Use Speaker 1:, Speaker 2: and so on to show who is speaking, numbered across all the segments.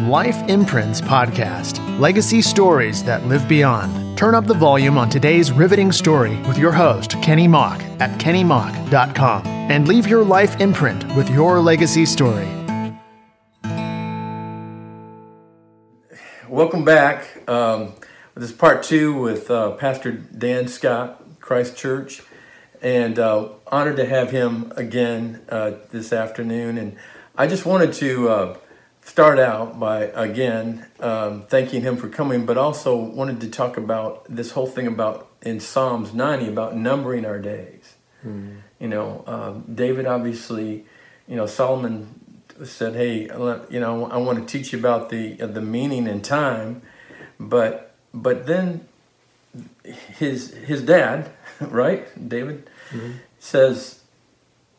Speaker 1: Life Imprints Podcast Legacy Stories that Live Beyond. Turn up the volume on today's riveting story with your host, Kenny Mock, at kennymock.com, and leave your life imprint with your legacy story.
Speaker 2: Welcome back. Um, this is part two with uh, Pastor Dan Scott, Christ Church, and uh, honored to have him again uh, this afternoon. And I just wanted to uh, start out by again um, thanking him for coming, but also wanted to talk about this whole thing about in Psalms 90 about numbering our days. Mm. You know, um, David obviously, you know, Solomon said, "Hey, you know, I want to teach you about the uh, the meaning and time," but but then his his dad, right, David, mm-hmm. says,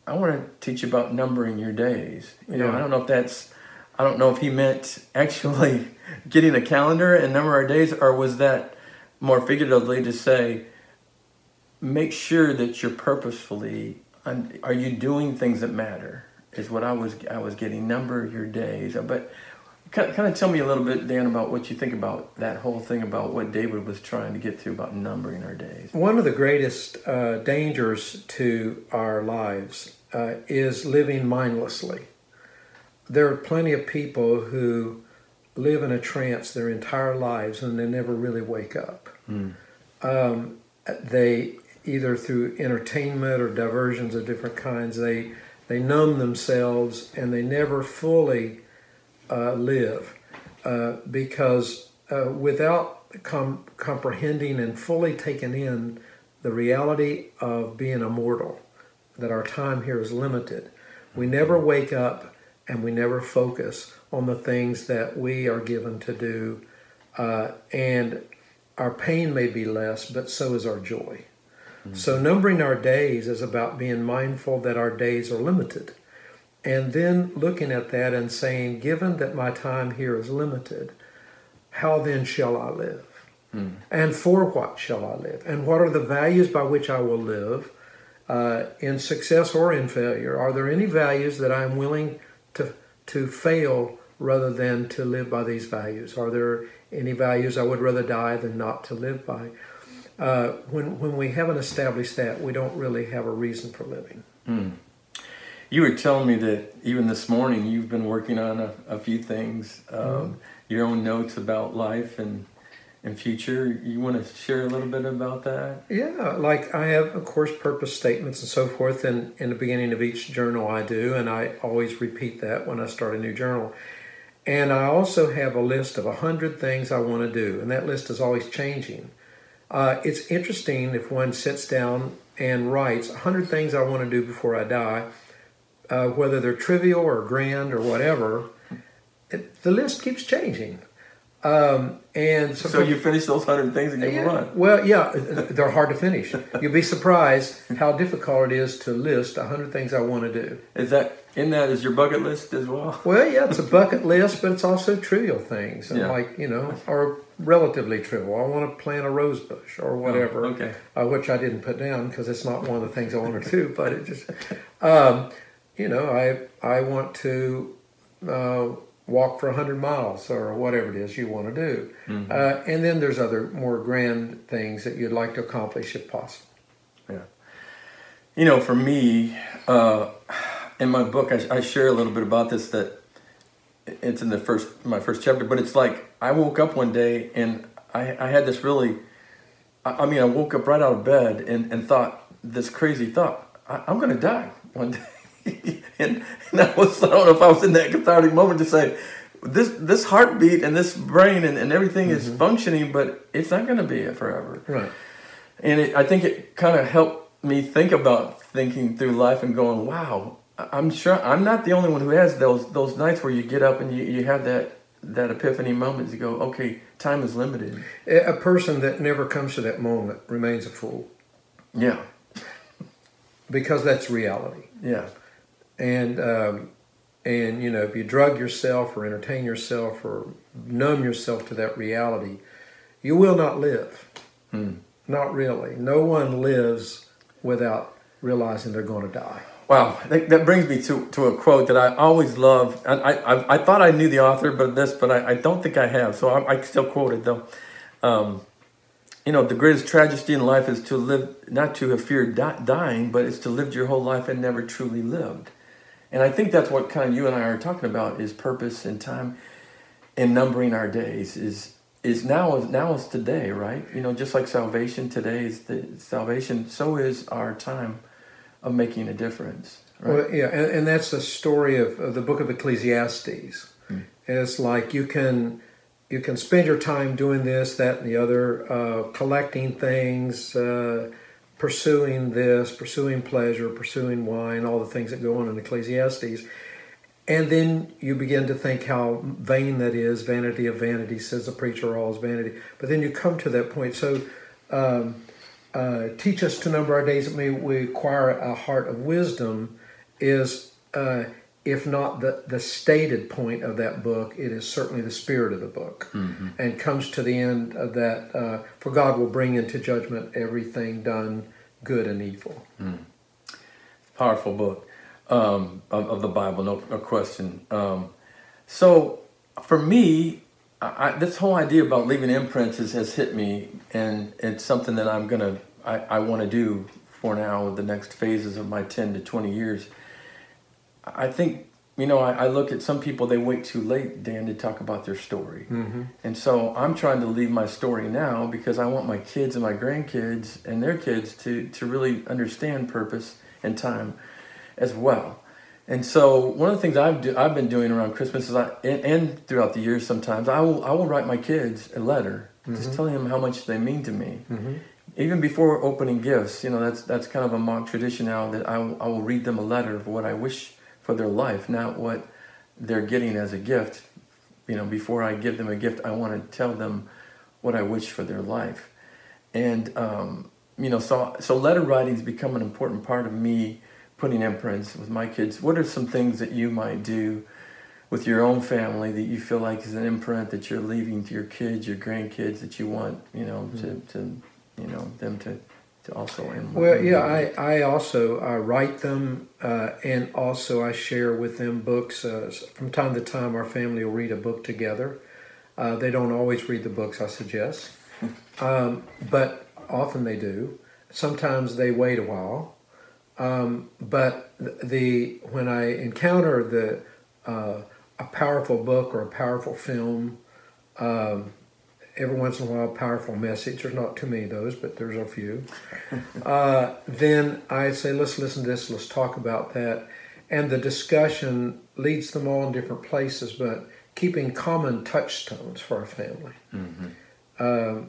Speaker 2: "I want to teach you about numbering your days." You yeah. know, I don't know if that's I don't know if he meant actually getting a calendar and number our days, or was that more figuratively to say, make sure that you're purposefully, are you doing things that matter? Is what I was I was getting. Number your days, but kind of, tell me a little bit, Dan, about what you think about that whole thing about what David was trying to get through about numbering our days.
Speaker 3: One of the greatest uh, dangers to our lives uh, is living mindlessly there are plenty of people who live in a trance their entire lives and they never really wake up. Mm. Um, they either through entertainment or diversions of different kinds they they numb themselves and they never fully uh, live uh, because uh, without com- comprehending and fully taking in the reality of being immortal, that our time here is limited, we never wake up and we never focus on the things that we are given to do. Uh, and our pain may be less, but so is our joy. Mm-hmm. So, numbering our days is about being mindful that our days are limited. And then looking at that and saying, given that my time here is limited, how then shall I live? Mm. And for what shall I live? And what are the values by which I will live uh, in success or in failure? Are there any values that I'm willing to, to fail rather than to live by these values? Are there any values I would rather die than not to live by? Uh, when, when we haven't established that, we don't really have a reason for living. Mm.
Speaker 2: You were telling me that even this morning you've been working on a, a few things, um, mm-hmm. your own notes about life and in future. You want to share a little bit about that?
Speaker 3: Yeah, like I have, of course, purpose statements and so forth in, in the beginning of each journal I do, and I always repeat that when I start a new journal. And I also have a list of 100 things I want to do, and that list is always changing. Uh, it's interesting if one sits down and writes 100 things I want to do before I die, uh, whether they're trivial or grand or whatever, it, the list keeps changing. Um, and
Speaker 2: so you finish those hundred things and give
Speaker 3: yeah,
Speaker 2: a run.
Speaker 3: Well, yeah, they're hard to finish. You'll be surprised how difficult it is to list hundred things I want to do.
Speaker 2: Is that in that is your bucket list as well?
Speaker 3: Well, yeah, it's a bucket list, but it's also trivial things, yeah. like you know, or relatively trivial. I want to plant a rose bush or whatever.
Speaker 2: Oh, okay.
Speaker 3: Uh, which I didn't put down because it's not one of the things I want to do, but it just, um, you know, I I want to. Uh, walk for 100 miles or whatever it is you want to do. Mm-hmm. Uh, and then there's other more grand things that you'd like to accomplish if possible.
Speaker 2: Yeah. You know, for me, uh, in my book, I, I, share a little bit about this that it's in the first, my first chapter, but it's like I woke up one day and I, I had this really, I, I, mean, I woke up right out of bed and, and thought this crazy thought, I, I'm going to die one day. and, and I was I don't know if I was in that cathartic moment to say this this heartbeat and this brain and, and everything mm-hmm. is functioning, but it's not going to be it forever.
Speaker 3: Right.
Speaker 2: And it, I think it kind of helped me think about thinking through life and going, wow, I'm sure I'm not the only one who has those those nights where you get up and you, you have that that epiphany moment to go, okay, time is limited.
Speaker 3: A person that never comes to that moment remains a fool.
Speaker 2: Yeah.
Speaker 3: because that's reality.
Speaker 2: Yeah
Speaker 3: and um, and you know if you drug yourself or entertain yourself or numb yourself to that reality, you will not live. Hmm. Not really. No one lives without realizing they're going to die.
Speaker 2: Wow, that, that brings me to, to a quote that I always love. I, I, I thought I knew the author, but this, but I, I don't think I have. So I, I still quote it though. Um, you know, the greatest tragedy in life is to live, not to have feared di- dying, but it's to live your whole life and never truly lived. And I think that's what kind of you and I are talking about is purpose and time and numbering our days is is now is now is today, right? You know, just like salvation today is the salvation, so is our time of making a difference. Right?
Speaker 3: Well, yeah, and, and that's the story of, of, the book of Ecclesiastes. Hmm. It's like you can you can spend your time doing this, that, and the other, uh, collecting things, uh, pursuing this, pursuing pleasure, pursuing wine, all the things that go on in Ecclesiastes. And then you begin to think how vain that is. Vanity of vanity, says the preacher, all is vanity. But then you come to that point. So, um, uh, teach us to number our days that may we acquire a heart of wisdom is uh, if not the, the stated point of that book, it is certainly the spirit of the book. Mm-hmm. And comes to the end of that, uh, for God will bring into judgment everything done good and evil. Mm.
Speaker 2: Powerful book um, of, of, the Bible, no, no question. Um, so for me, I, this whole idea about leaving imprints has, has hit me, and it's something that I'm gonna, I, I want to do for now, the next phases of my 10 to 20 years I think you know, I, I, look at some people, they wait too late, Dan, to talk about their story. Mm-hmm. And so I'm trying to leave my story now because I want my kids and my grandkids and their kids to, to really understand purpose and time as well. And so one of the things I've, do, I've been doing around Christmas is I, and, and, throughout the years sometimes, I will, I will write my kids a letter, mm-hmm. just telling them how much they mean to me. Mm-hmm. Even before opening gifts, you know, that's, that's kind of a mock tradition now that I, I will read them a letter of what I wish for their life, not what they're getting as a gift. You know, before I give them a gift, I want to tell them what I wish for their life. And um, you know, so so letter writing's become an important part of me putting imprints with my kids. What are some things that you might do with your own family that you feel like is an imprint that you're leaving to your kids, your grandkids that you want, you know, mm-hmm. to, to you know, them to to also
Speaker 3: well yeah I, I also I write them uh, and also I share with them books. Uh, from time to time our family will read a book together. Uh, they don't always read the books I suggest. Um, but often they do. Sometimes they wait a while. Um, but the when I encounter the uh, a powerful book or a powerful film um, every once in a while powerful message. There's not too many of those, but there's a few. uh, then I say, let's listen to this, let's talk about that. And the discussion leads them all in different places, but keeping common touchstones for our family. Mm-hmm. Uh,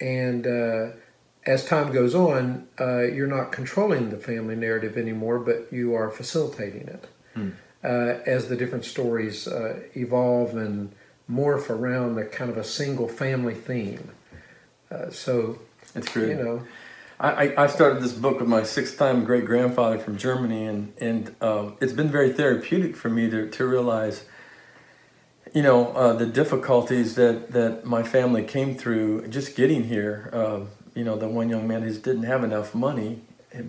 Speaker 3: and uh, as time goes on, uh, you're not controlling the family narrative anymore, but you are facilitating it. Mm. as the different stories uh, evolve and morph around a kind of a single family theme. Uh, so
Speaker 2: it's great.
Speaker 3: You know,
Speaker 2: I, I started this book with my sixth time great grandfather from Germany, and and uh, it's been very therapeutic for me to to realize. You know uh, the difficulties that, that my family came through just getting here. Uh, you know the one young man who didn't have enough money,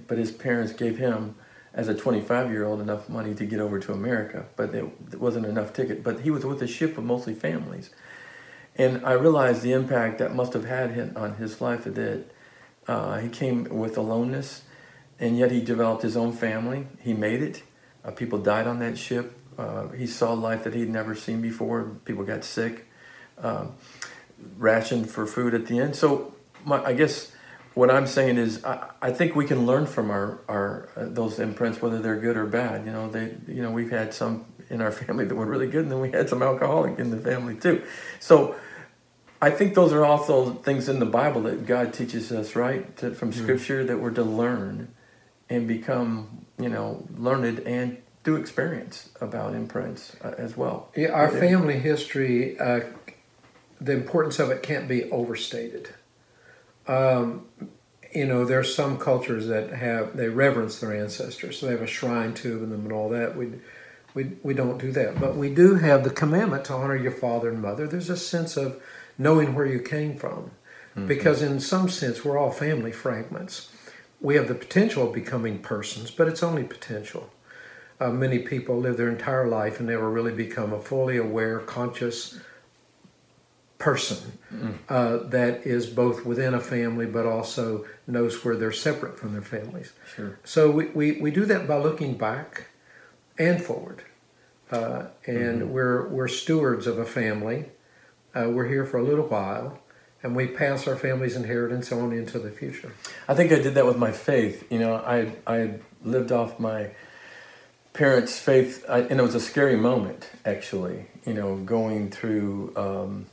Speaker 2: but his parents gave him as a 25 year old enough money to get over to America, but it, wasn't enough ticket. But he was with a ship of mostly families. And I realized the impact that must have had on his life that uh, he came with aloneness, and yet he developed his own family. He made it. Uh, people died on that ship. Uh, he saw life that he'd never seen before. People got sick, um, rationed for food at the end. So my, I guess what I'm saying is, I, I think we can learn from our, our uh, those imprints, whether they're good or bad. You know, they, you know, we've had some in our family that were really good, and then we had some alcoholic in the family too. So, I think those are also things in the Bible that God teaches us, right, to, from mm-hmm. Scripture that we're to learn and become, you know, learned and do experience about imprints uh, as well.
Speaker 3: Yeah, our family history, uh, the importance of it can't be overstated. Um, you know, there's some cultures that have they reverence their ancestors, so they have a shrine to them and all that. We we we don't do that, but we do have the commandment to honor your father and mother. There's a sense of knowing where you came from, mm-hmm. because in some sense we're all family fragments. we have the potential of becoming persons, but it's only potential. Uh, many people live their entire life and never really become a fully aware, conscious person uh, that is both within a family but also knows where they're separate from their families.
Speaker 2: Sure.
Speaker 3: So we, we, we do that by looking back and forward. Uh, and we're, we're stewards of a family. Uh, we're here for a little while and we pass our family's inheritance on into the future.
Speaker 2: I think I did that with my faith. You know, I I lived off my parents' faith, I, and it was a scary moment actually. You know, going through um,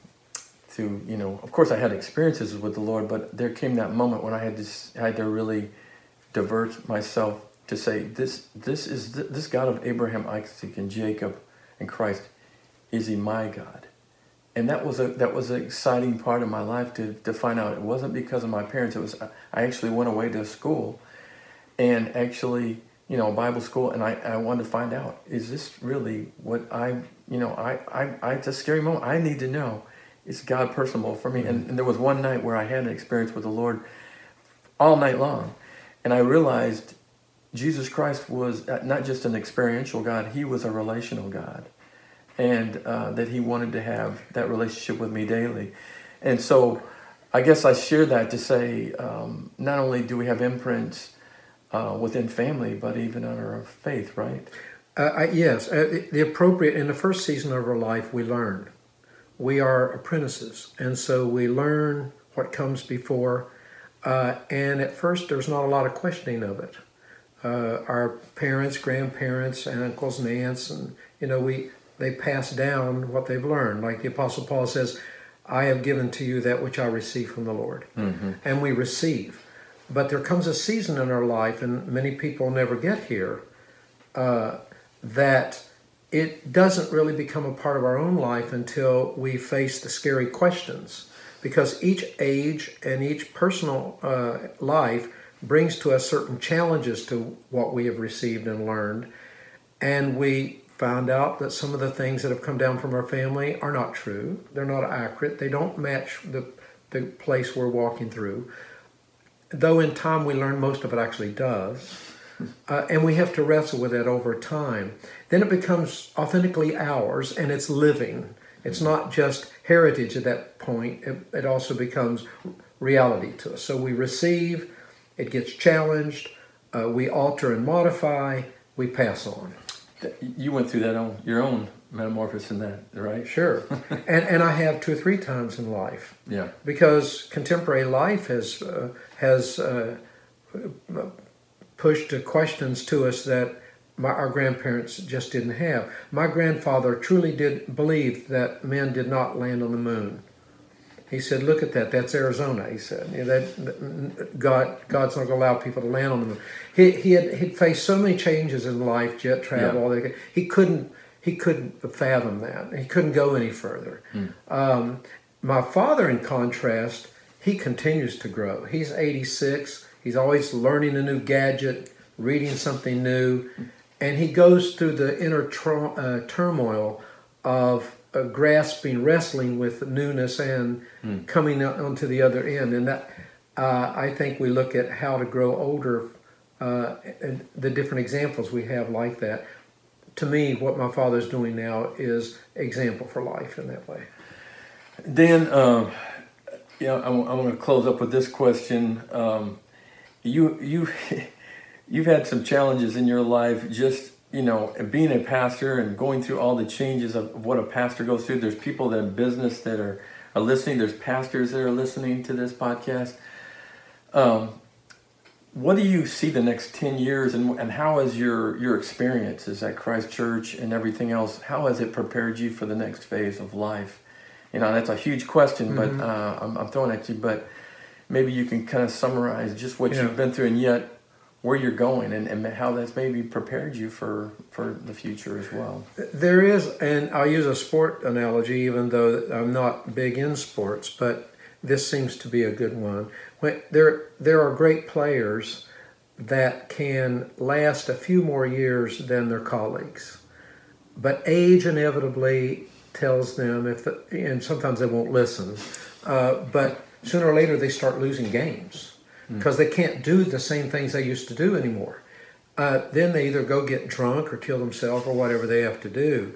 Speaker 2: through you know, of course I had experiences with the Lord, but there came that moment when I had to I had to really divert myself to say this this is th- this God of Abraham, Isaac, and Jacob, and Christ. Is he my God? and that was a that was an exciting part of my life to to find out it wasn't because of my parents it was I actually went away to school and actually you know Bible school and I, I wanted to find out is this really what I you know I, I, I it's a scary moment I need to know is God personable for me and, and there was one night where I had an experience with the Lord all night long and I realized Jesus Christ was not just an experiential God he was a relational God and uh, that he wanted to have that relationship with me daily. And so I guess I share that to say um, not only do we have imprints uh, within family, but even on our faith, right?
Speaker 3: Uh, I, yes, uh, the- the appropriate in the first season of our life, we learn. We are apprentices, and so we learn what comes before. Uh, and at first, there's not a lot of questioning of it. Uh, our parents, grandparents, and uncles and aunts, and you know, we they pass down what they've learned. Like the Apostle Paul says, "I have given to you that which I received from the Lord," and we receive. But there comes a season in our life, and many people never get here, uh, that it doesn't really become a part of our own life until we face the scary questions. Because each age and each personal uh, life brings to us certain challenges to what we have received and learned. And we found out that some of the things that have come down from our family are not true. They're not accurate. They don't match the, the place we're walking through. Though in time we learn most of it actually does. Uh, and we have to wrestle with that over time. Then it becomes authentically ours and it's living. It's not just heritage at that point, it, it also becomes reality to us. So we receive, it gets challenged, uh, we alter and modify, we pass on.
Speaker 2: You went through that on your own metamorphosis in that, right?
Speaker 3: Sure. and, and I have two or three times in life.
Speaker 2: Yeah.
Speaker 3: because contemporary life has uh, has uh, pushed questions to us that my, our grandparents just didn't have. My grandfather truly did believe that men did not land on the moon. He said, "Look at that. That's Arizona." He said, know, that, God God's not going to allow people to land on the moon. He he had he'd faced so many changes in life, jet travel. all that- He couldn't he couldn't fathom that. He couldn't go any further. Um, my father, in contrast, he continues to grow. He's 86. He's always learning a new gadget, reading something new, and he goes through the inner tra- uh, turmoil of uh, grasping, wrestling with newness, and coming out onto the other end. And that, uh, I think, we look at how to grow older, uh, and the different examples we have like that. To me, what my father's doing now is example for life in that way.
Speaker 2: Dan, um, yeah, I'm, I'm going to close up with this question. Um, you you you've had some challenges in your life, just you know, being a pastor and going through all the changes of what a pastor goes through. There's people that in business that are are listening. There's pastors that are listening to this podcast. Um, what do you see the next 10 years and, and how has your, your experiences at Christ Church and everything else, how has it prepared you for the next phase of life? You know, that's a huge question, but uh, I'm, I'm throwing at you, but maybe you can kind of summarize just what
Speaker 3: Yeah.
Speaker 2: you've been through and yet where you're going and, and how that's maybe prepared you for, for the future as well.
Speaker 3: There is, and I'll use a sport analogy, even though I'm not big in sports, but this seems to be a good one. When there, there are great players that can last a few more years than their colleagues, but age inevitably tells them if, the, and sometimes they won't listen, uh, but sooner or later they start losing games. because they can't do the same things they used to do anymore. Uh, then they either go get drunk or kill themselves or whatever they have to do.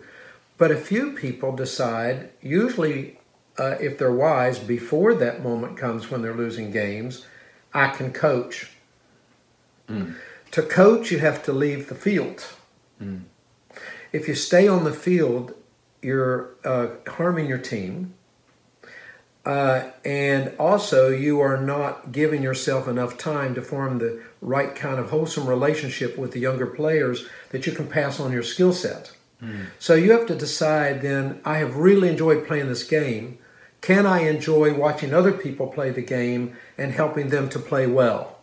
Speaker 3: But a few people decide, usually uh, if they're wise, before that moment comes when they're losing games, I can coach. To coach, you have to leave the field. If you stay on the field, you're uh, harming your team. Uh, and also, you are not giving yourself enough time to form the right kind of wholesome relationship with the younger players that you can pass on your skill set. So you have to decide then, I have really enjoyed playing this game. Can I enjoy watching other people play the game and helping them to play well?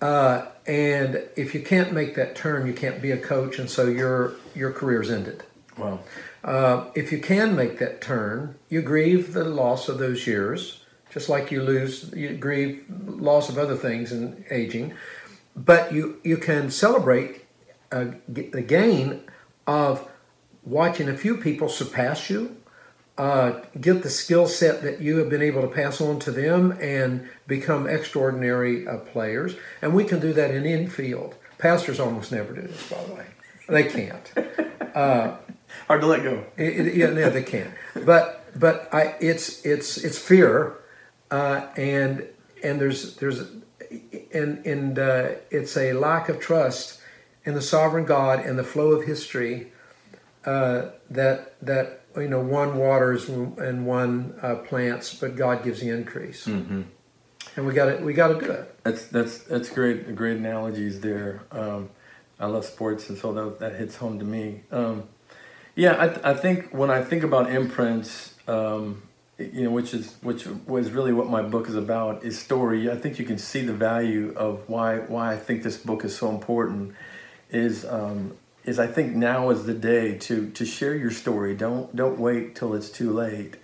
Speaker 3: Uh, and if you can't make that turn, you can't be a coach, and so your your career's ended.
Speaker 2: Wow.
Speaker 3: Uh, if you can make that turn, you grieve the loss of those years, just like you lose, you grieve loss of other things in aging. But you you can celebrate uh, the gain of watching a few people surpass you, uh, get the skill set that you have been able to pass on to them, and become extraordinary uh, players. And we can do that in any field. Pastors almost never do this, by the way. They can't.
Speaker 2: Hard to let go.
Speaker 3: It, it, yeah, no, they can't. But but I it's it's it's fear, uh, and and there's there's and and uh, it's a lack of trust in the sovereign God and the flow of history uh, that that you know one waters and one uh, plants, but God gives the increase. And we got to we got to do it.
Speaker 2: That's that's that's great. Great analogies there. Um, I love sports, and so that, that hits home to me. Um, yeah, I, th- I think when I think about imprints, um, you know, which is which was really what my book is about, is story. I think you can see the value of why why I think this book is so important. Is um, is I think now is the day to to share your story. Don't don't wait till it's too late.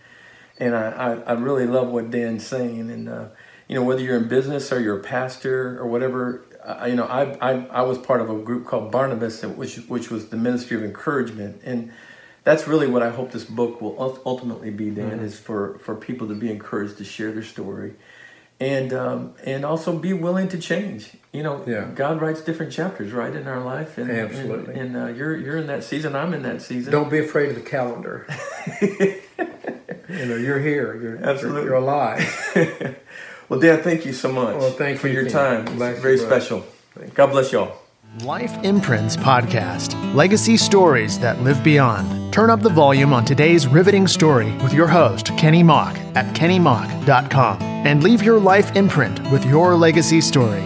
Speaker 2: And I, I, I really love what Dan's saying. And, uh, you know, whether you're in business or you're a pastor or whatever, I, you know, I, I, I was part of a group called Barnabas, which, which was the ministry of encouragement. And that's really what I hope this book will ultimately be, Dan, is for, for people to be encouraged to share their story. And um, and also be willing to change. You know,
Speaker 3: Yeah.
Speaker 2: God writes different chapters, right, in our life. And,
Speaker 3: Absolutely.
Speaker 2: And, and uh, you're you're in that season. I'm in that season.
Speaker 3: Don't be afraid of the calendar. you know, you're here. You're
Speaker 2: Absolutely.
Speaker 3: You're, you're alive.
Speaker 2: Well, Dan, thank you so much
Speaker 3: Well, thank
Speaker 2: for
Speaker 3: you,
Speaker 2: your
Speaker 3: Ken.
Speaker 2: time. It's
Speaker 3: Bless you,
Speaker 2: very
Speaker 3: brother.
Speaker 2: special. God bless y'all.
Speaker 1: Life Imprints Podcast Legacy Stories that Live Beyond. Turn up the volume on today's riveting story with your host, Kenny Mock, at kennymock.com. And leave your life imprint with your legacy story.